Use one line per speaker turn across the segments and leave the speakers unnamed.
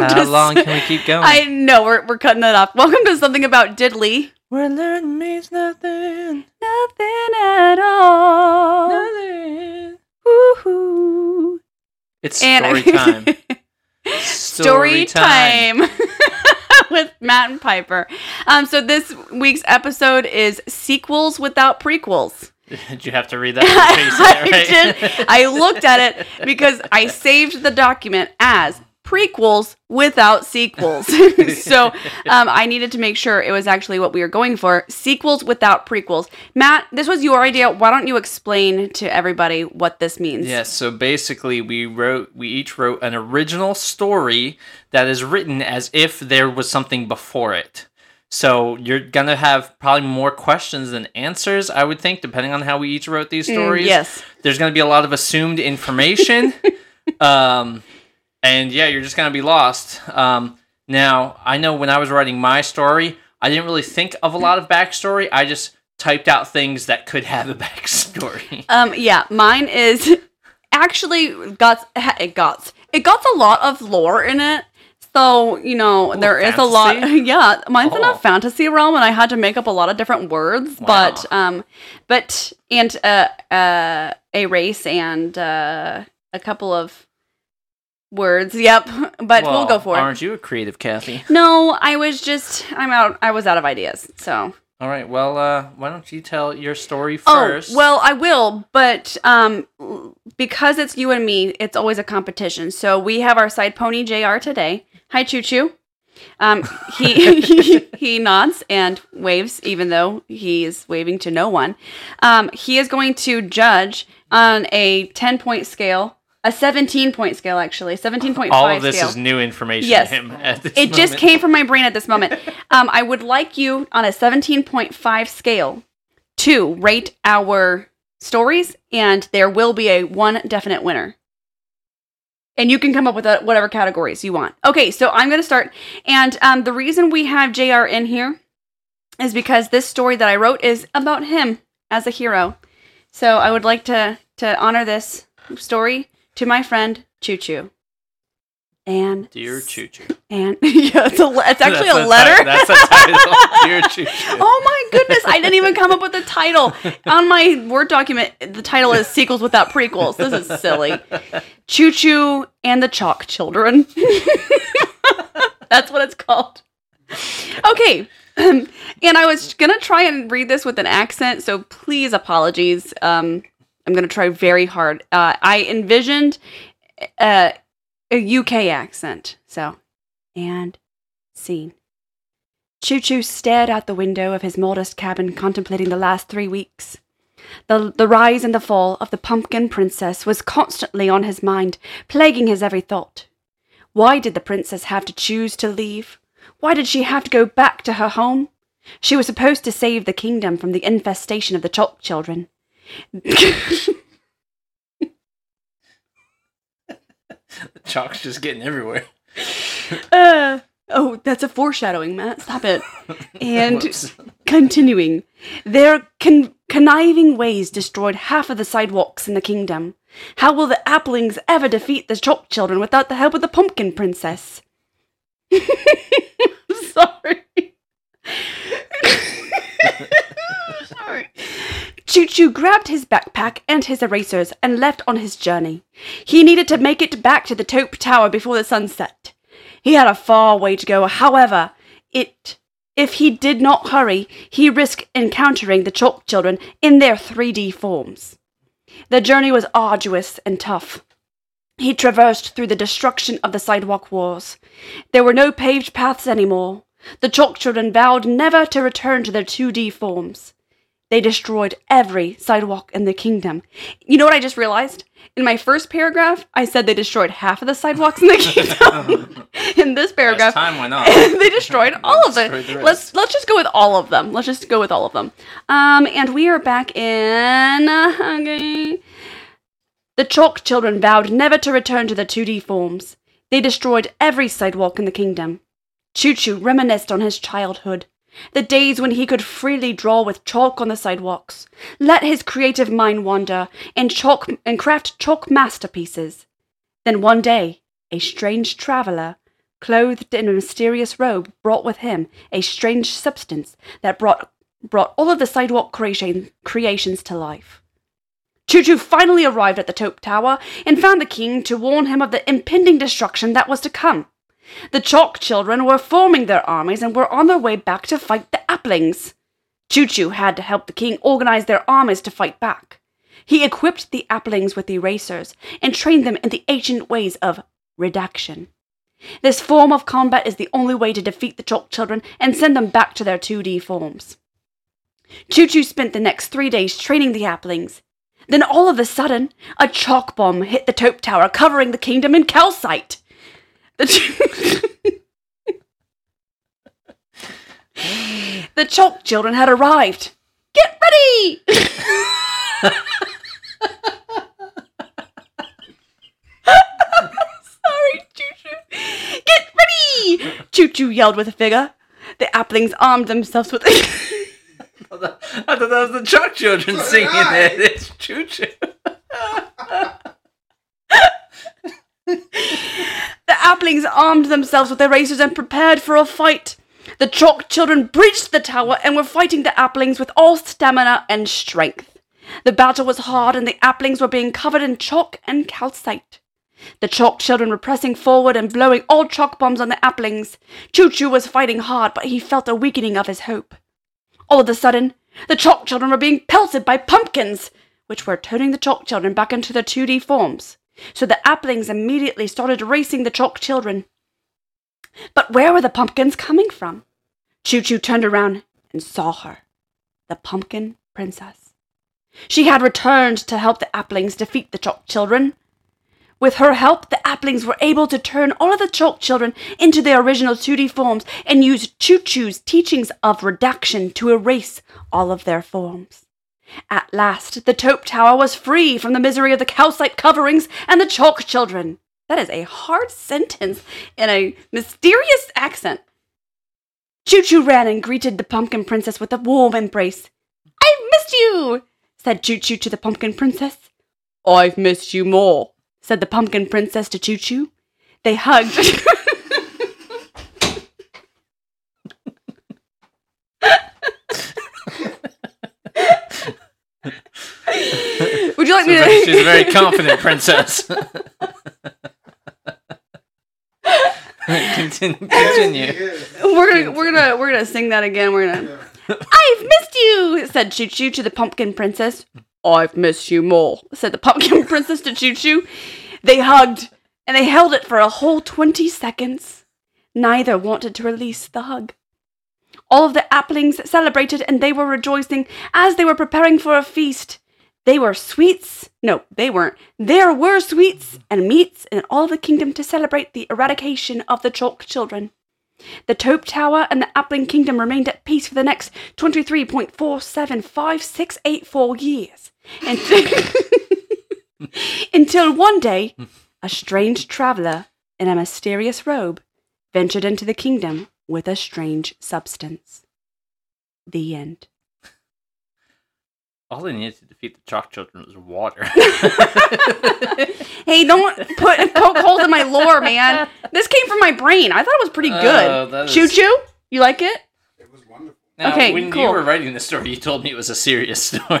How
to
long
s-
can we keep going?
I know we're we're cutting that off. Welcome to something about diddly.
Where learning means nothing.
Nothing at all.
Nothing.
Woo-hoo.
It's
And
story time.
story time with Matt and Piper. Um, so this week's episode is sequels without prequels.
Did you have to read that? in
I
of it, right?
did. I looked at it because I saved the document as prequels without sequels. so um, I needed to make sure it was actually what we were going for sequels without prequels. Matt, this was your idea. Why don't you explain to everybody what this means?
Yes, so basically we wrote we each wrote an original story that is written as if there was something before it. So you're gonna have probably more questions than answers, I would think, depending on how we each wrote these stories.
Mm, yes.
There's gonna be a lot of assumed information. um and yeah, you're just gonna be lost. Um now I know when I was writing my story, I didn't really think of a lot of backstory. I just typed out things that could have a backstory.
Um, yeah, mine is actually got it got it got a lot of lore in it. So you know there is a lot. Yeah, mine's in
Oh.
a fantasy realm, and I had to make up a lot of different words. But um, but and uh, uh, a race and uh, a couple of words. Yep, but we'll go for it.
Aren't you a creative, Kathy?
No, I was just I'm out. I was out of ideas. So
All right. Well, uh, why don't you tell your story first?
Oh, well, I will, but um, because it's you and me, it's always a competition. So we have our side pony JR today. Hi, Choo Choo. Um, he, he he nods and waves, even though he's waving to no one. Um, he is going to judge on a ten point scale, a seventeen point scale, actually, seventeen point five.
all of this
scale.
is new information
Yes.
to him. At this
It just came from my brain at this moment. Um, I would like you on a 17.5 scale to rate our stories, and there will be a one definite winner. And you can come up with uh whatever categories you want. Okay, so I'm going to start. And um, the reason we have JR in here is because this story that I wrote is about him as a hero. So I would like to, to honor this story to my friend Choo Choo. And
Dear Choo Choo.
and yeah, it's, a, it's actually
That's
a
the
letter.
that's the title. Dear Choo Choo.
oh my goodness! I didn't even come up with a title on my word document. The title is "Sequels Without Prequels." This is silly. Choo Choo and the Chalk Children. That's what it's called. Okay. and I was gonna try and read this with an accent, so please apologies. Um, I'm gonna try very hard. Uh, I envisioned uh, a UK accent. So, and scene. Choo Choo stared out the window of his modest cabin, contemplating the last three weeks. The, the rise and the fall of the pumpkin princess was constantly on his mind, plaguing his every thought. Why did the princess have to choose to leave? Why did she have to go back to her home? She was supposed to save the kingdom from the infestation of the chalk children.
Chalk's just getting everywhere.
uh, oh, that's a foreshadowing, Matt. Stop it. And Continuing, their con- conniving ways destroyed half of the sidewalks in the kingdom. How will the Applings ever defeat the chalk children without the help of the pumpkin princess? Sorry. Sorry. Choo Choo grabbed his backpack and his erasers and left on his journey. He needed to make it back to the Taupe Tower before the sun set. He had a far way to go, however, it if he did not hurry, he risked encountering the chalk children in their 3D forms. The journey was arduous and tough. He traversed through the destruction of the sidewalk walls. There were no paved paths anymore. The chalk children vowed never to return to their 2D forms. They destroyed every sidewalk in the kingdom. You know what I just realized? In my first paragraph, I said they destroyed half of the sidewalks in the kingdom. in this
As
paragraph,
time went on.
they destroyed all of it.
the.
Let's let's just go with all of them. Let's just go with all of them. Um, and we are back in. Okay. The chalk children vowed never to return to the 2D forms. They destroyed every sidewalk in the kingdom. Choo Choo reminisced on his childhood, the days when he could freely draw with chalk on the sidewalks, let his creative mind wander, and chalk and craft chalk masterpieces. Then one day, a strange traveler clothed in a mysterious robe, brought with him a strange substance that brought brought all of the sidewalk creation, creations to life. Choo Choo finally arrived at the Taupe Tower and found the king to warn him of the impending destruction that was to come. The Chalk children were forming their armies and were on their way back to fight the Applings. Choo Choo had to help the king organize their armies to fight back. He equipped the Applings with erasers and trained them in the ancient ways of redaction. This form of combat is the only way to defeat the Chalk children and send them back to their 2D forms. Choo Choo spent the next three days training the Applings. Then all of a sudden, a chalk bomb hit the Taupe Tower, covering the kingdom in calcite. The, the chalk children had arrived. Get ready! Sorry, Choo Choo. Get ready! Choo Choo yelled with a figure. The Applings armed themselves with.
I thought that was the Chuck children singing it. It's Choo Choo.
The Applings armed themselves with their razors and prepared for a fight. The Chalk children breached the tower and were fighting the Applings with all stamina and strength. The battle was hard and the Applings were being covered in chalk and calcite. The Chalk children were pressing forward and blowing all chalk bombs on the Applings. Choo Choo was fighting hard, but he felt a weakening of his hope. All of a sudden, the Chalk children were being pelted by pumpkins, which were turning the Chalk children back into their 2D forms. So the Applings immediately started racing the Chalk children. But where were the pumpkins coming from? Choo Choo turned around and saw her, the pumpkin princess. She had returned to help the Applings defeat the Chalk children. With her help, the Applings were able to turn all of the Chalk children into their original 2D forms and use Choo Choo's teachings of redaction to erase all of their forms. At last, the Taupe Tower was free from the misery of the calcite coverings and the Chalk children. That is a hard sentence in a mysterious accent. Choo Choo ran and greeted the Pumpkin Princess with a warm embrace. I've missed you, said Choo Choo to the Pumpkin Princess. I've missed you more, said the Pumpkin Princess to Choo Choo. They hugged. You me to?
She's a very confident princess. continue. continue.
we're gonna we're gonna we're gonna sing that again. We're gonna. I've missed you, said Choo Choo to the Pumpkin Princess. I've missed you more, said the Pumpkin Princess to Choo Choo. They hugged and they held it for a whole twenty seconds. Neither wanted to release the hug. All of the Applings celebrated and they were rejoicing as they were preparing for a feast. They were sweets. No, they weren't. There were sweets and meats in all the kingdom to celebrate the eradication of the Chalk children. The Taupe Tower and the Appling Kingdom remained at peace for the next 23.475684 years. And until one day, a strange traveler in a mysterious robe ventured into the kingdom with a strange substance. The end.
All they needed to defeat the chalk children was water.
Hey, don't put poke holes in my lore, man. This came from my brain. I thought it was pretty
Oh,
good.
that
Choo
is-
choo? You like it?
It was wonderful.
Now,
Okay,
when
cool.
you were writing the story, you told me it was a serious story.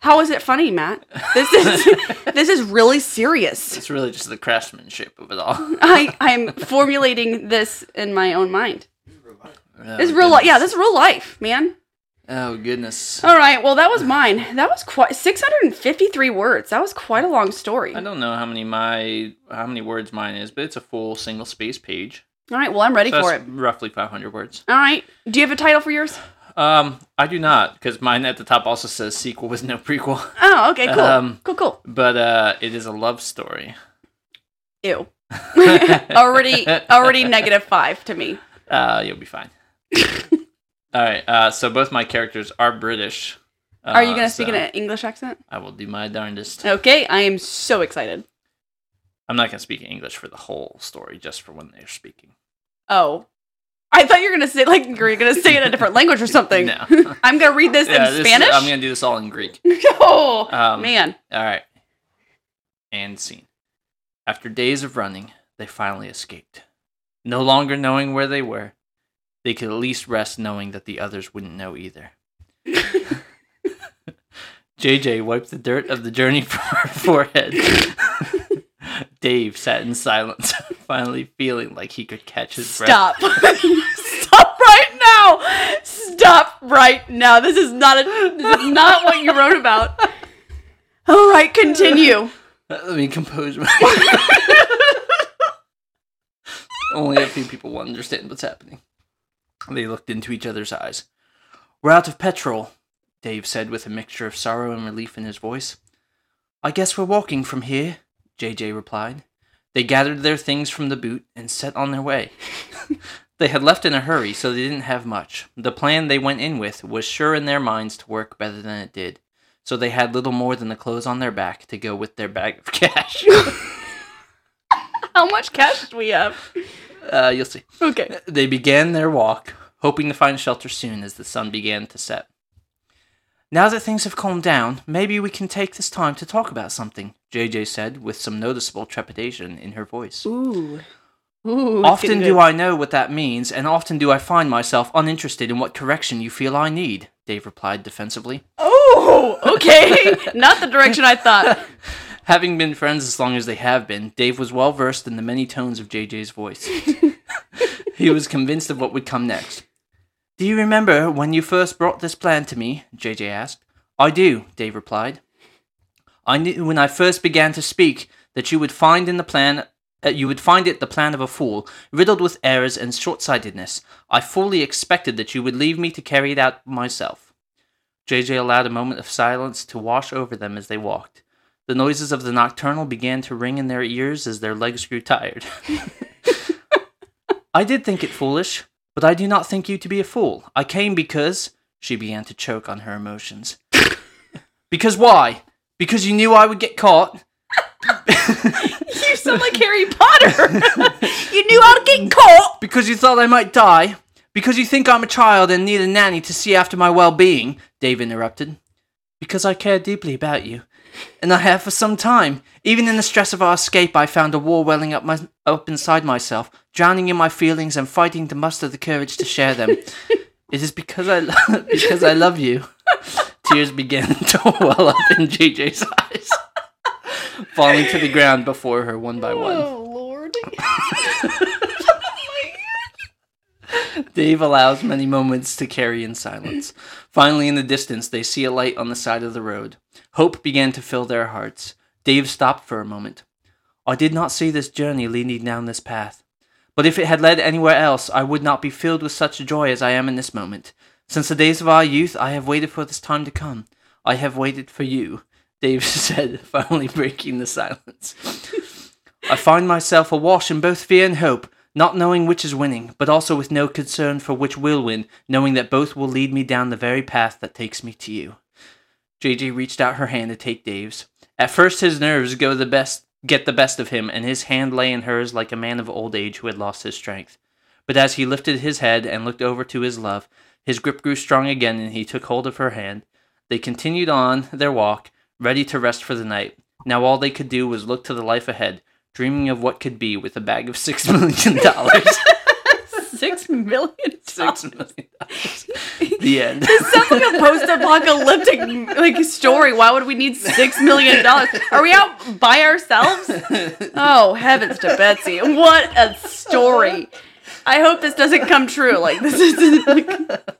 How is it funny, Matt? This is this is really serious.
it's really just the craftsmanship of it all.
I I'm formulating this in my own mind.
Oh,
It's real life. Yeah, this is real life, man.
Oh goodness.
All right. Well, that was mine. That was quite 653 words. That was quite a long story.
I don't know how many my how many words mine is, but it's a full single space page.
All right. Well, I'm ready
So
for it.
roughly 500 words.
All right. Do you have a title for yours?
Um, I do not because mine at the top also says sequel with no prequel,
Oh, okay. Cool.
Um,
cool. Cool.
but uh, it is a love story.
Ew. already, already negative five to me.
Uh, you'll be fine. All right. Uh, so both my characters are British. Uh,
Are you gonna speak
so
in an English accent?
I will do my darndest.
Okay. I am so excited.
I'm not gonna speak English for the whole story, just for when they're speaking.
Oh, I thought you were gonna say like you were gonna say it in a different language or something.
No.
I'm gonna read this
Yeah,
in
this-
Spanish.
I'm gonna do this all in Greek.
oh
Um,
man.
All right. And scene. After days of running, they finally escaped. No longer knowing where they were, they could at least rest knowing that the others wouldn't know either. JJ wiped the dirt of the journey from her forehead. Dave sat in silence, finally feeling like he could catch his breath.
Stop. Stop right now. Stop right now. This is not a this is not what you wrote about. All right, continue.
Let me compose my. Only a few people will understand what's happening. They looked into each other's eyes. We're out of petrol, Dave said with a mixture of sorrow and relief in his voice. I guess we're walking from here, JJ replied. They gathered their things from the boot and set on their way. they had left in a hurry, so they didn't have much. The plan they went in with was sure in their minds to work better than it did, so they had little more than the clothes on their back to go with their bag of cash.
How much cash do we have?
Uh, you'll see.
Okay.
They began their walk, hoping to find shelter soon as the sun began to set. Now that things have calmed down, maybe we can take this time to talk about something, JJ said with some noticeable trepidation in her voice.
Ooh. Ooh.
Often do I know what that means, and often do I find myself uninterested in what correction you feel I need, Dave replied defensively.
Oh, okay. Not the direction I thought.
Having been friends as long as they have been, Dave was well versed in the many tones of JJ's voice. he was convinced of what would come next. Do you remember when you first brought this plan to me? JJ asked. I do, Dave replied. I knew when I first began to speak that you would find in the plan uh, you would find it the plan of a fool, riddled with errors and short-sightedness. I fully expected that you would leave me to carry it out myself. JJ allowed a moment of silence to wash over them as they walked. The noises of the nocturnal began to ring in their ears as their legs grew tired. I did think it foolish, but I do not think you to be a fool. I came because. She began to choke on her emotions. because why? Because you knew I would get caught?
You sound like Harry Potter. you knew I'd get caught.
Because you thought I might die? Because you think I'm a child and need a nanny to see after my well being? Dave interrupted. Because I care deeply about you. And I have for some time. Even in the stress of our escape, I found a war welling up, my, up inside myself, drowning in my feelings and fighting to muster the courage to share them. it is because I, lo- because I love you. Tears began to well up in JJ's eyes, falling to the ground before her one by one.
Oh Lord.
Dave allows many moments to carry in silence. Finally, in the distance, they see a light on the side of the road. Hope began to fill their hearts. Dave stopped for a moment. I did not see this journey leading down this path. But if it had led anywhere else, I would not be filled with such joy as I am in this moment. Since the days of our youth, I have waited for this time to come. I have waited for you, Dave said, finally breaking the silence. I find myself awash in both fear and hope, not knowing which is winning, but also with no concern for which will win, knowing that both will lead me down the very path that takes me to you. JJ reached out her hand to take Dave's. At first his nerves go the best get the best of him, and his hand lay in hers like a man of old age who had lost his strength. But as he lifted his head and looked over to his love, his grip grew strong again and he took hold of her hand. They continued on their walk, ready to rest for the night. Now all they could do was look to the life ahead, dreaming of what could be with a bag of six million dollars.
Six million.
Six million dollars. The end.
This sounds like a post-apocalyptic like story. Why would we need six million dollars? Are we out by ourselves? Oh heavens to Betsy! What a story! I hope this doesn't come true. Like this is. Like,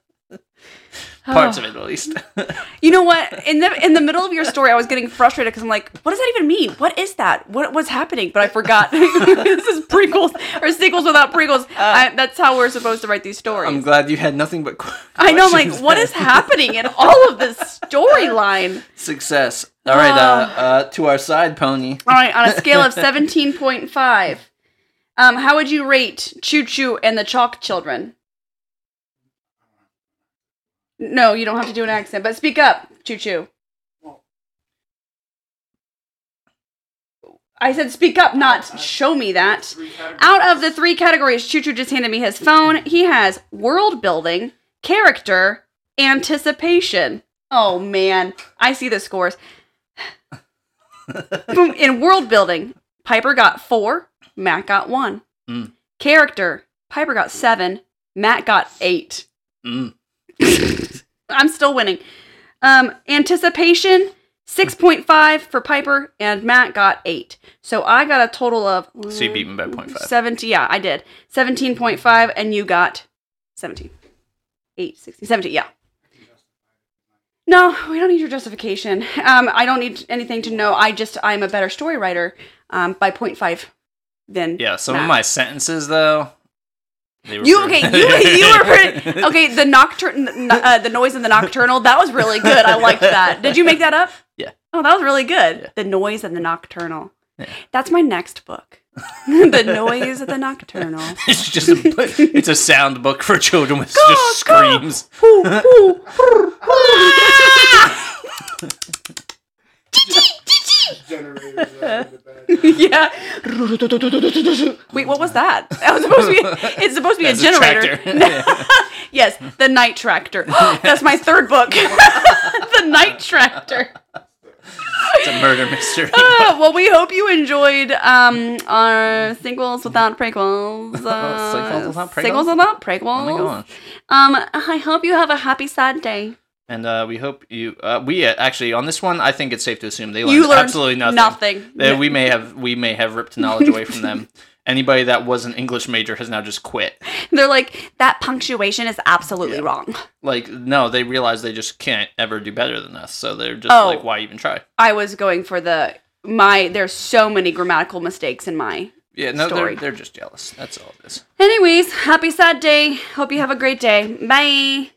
Parts of it, at least.
you know what? In the in the middle of your story, I was getting frustrated because I'm like, what does that even mean? What is that? What was happening? But I forgot. this is prequels or sequels without prequels. I, that's how we're supposed to write these stories.
I'm glad you had nothing but.
I know, like, what is happening in all of this storyline?
Success. All right, uh, uh, to our side, pony.
All right, on a scale of 17.5, um, how would you rate Choo Choo and the Chalk Children? No, you don't have to do an accent, but speak up, Choo Choo. I said speak up, not show me that. Out of the three categories, Choo Choo just handed me his phone. He has world building, character, anticipation. Oh man, I see the scores. Boom, in world building, Piper got four, Matt got one.
Mm.
Character, Piper got seven, Matt got eight.
Mm.
I'm still winning. Um, anticipation, 6.5 for Piper, and Matt got 8. So I got a total of.
So you beat me by 0.5.
70, yeah, I did. 17.5, and you got 17. 8, 16, 17, yeah. No, we don't need your justification. Um, I don't need anything to know. I just, I'm a better story writer um, by 0.5 than.
Yeah, some
Matt.
of my sentences though. They were
You okay? You you were pretty okay. The nocturne, uh, the noise in the nocturnal. That was really good. I liked that. Did you make that up?
Yeah.
Oh, that was really good.
Yeah.
The noise and the nocturnal.
Yeah.
That's my next book. the noise of the nocturnal.
it's just a, it's a sound book for children with
Go,
just screams.
Generators are in the back.
yeah. Wait, what was that? That was supposed to be. It's supposed to be
That's
a
a
generator.
tractor.
yes, the night tractor. That's my third book. the night tractor.
It's a murder mystery.
Ah, well, we hope you enjoyed um, our sequels without prequels. Uh,
Sequels without prequels?
Sequels without prequels.
Oh my god.
Um, I hope you have a happy, sad day.
And uh, we hope you. Uh, we uh, actually on this one, I think it's safe to assume they learned,
You learned
absolutely nothing.
nothing.
Uh, we may have we may have ripped knowledge away from them. Anybody that was an English major has now just quit.
They're like, that punctuation is absolutely
Yeah.
wrong.
Like no, they realize they just can't ever do better than us. So they're just
Oh.
like, why even try?
I was going for the my. There's so many grammatical mistakes in my.
Yeah, no,
Story.
they're they're just jealous. That's all it is.
Anyways, happy, sad day. Hope you have a great day. Bye.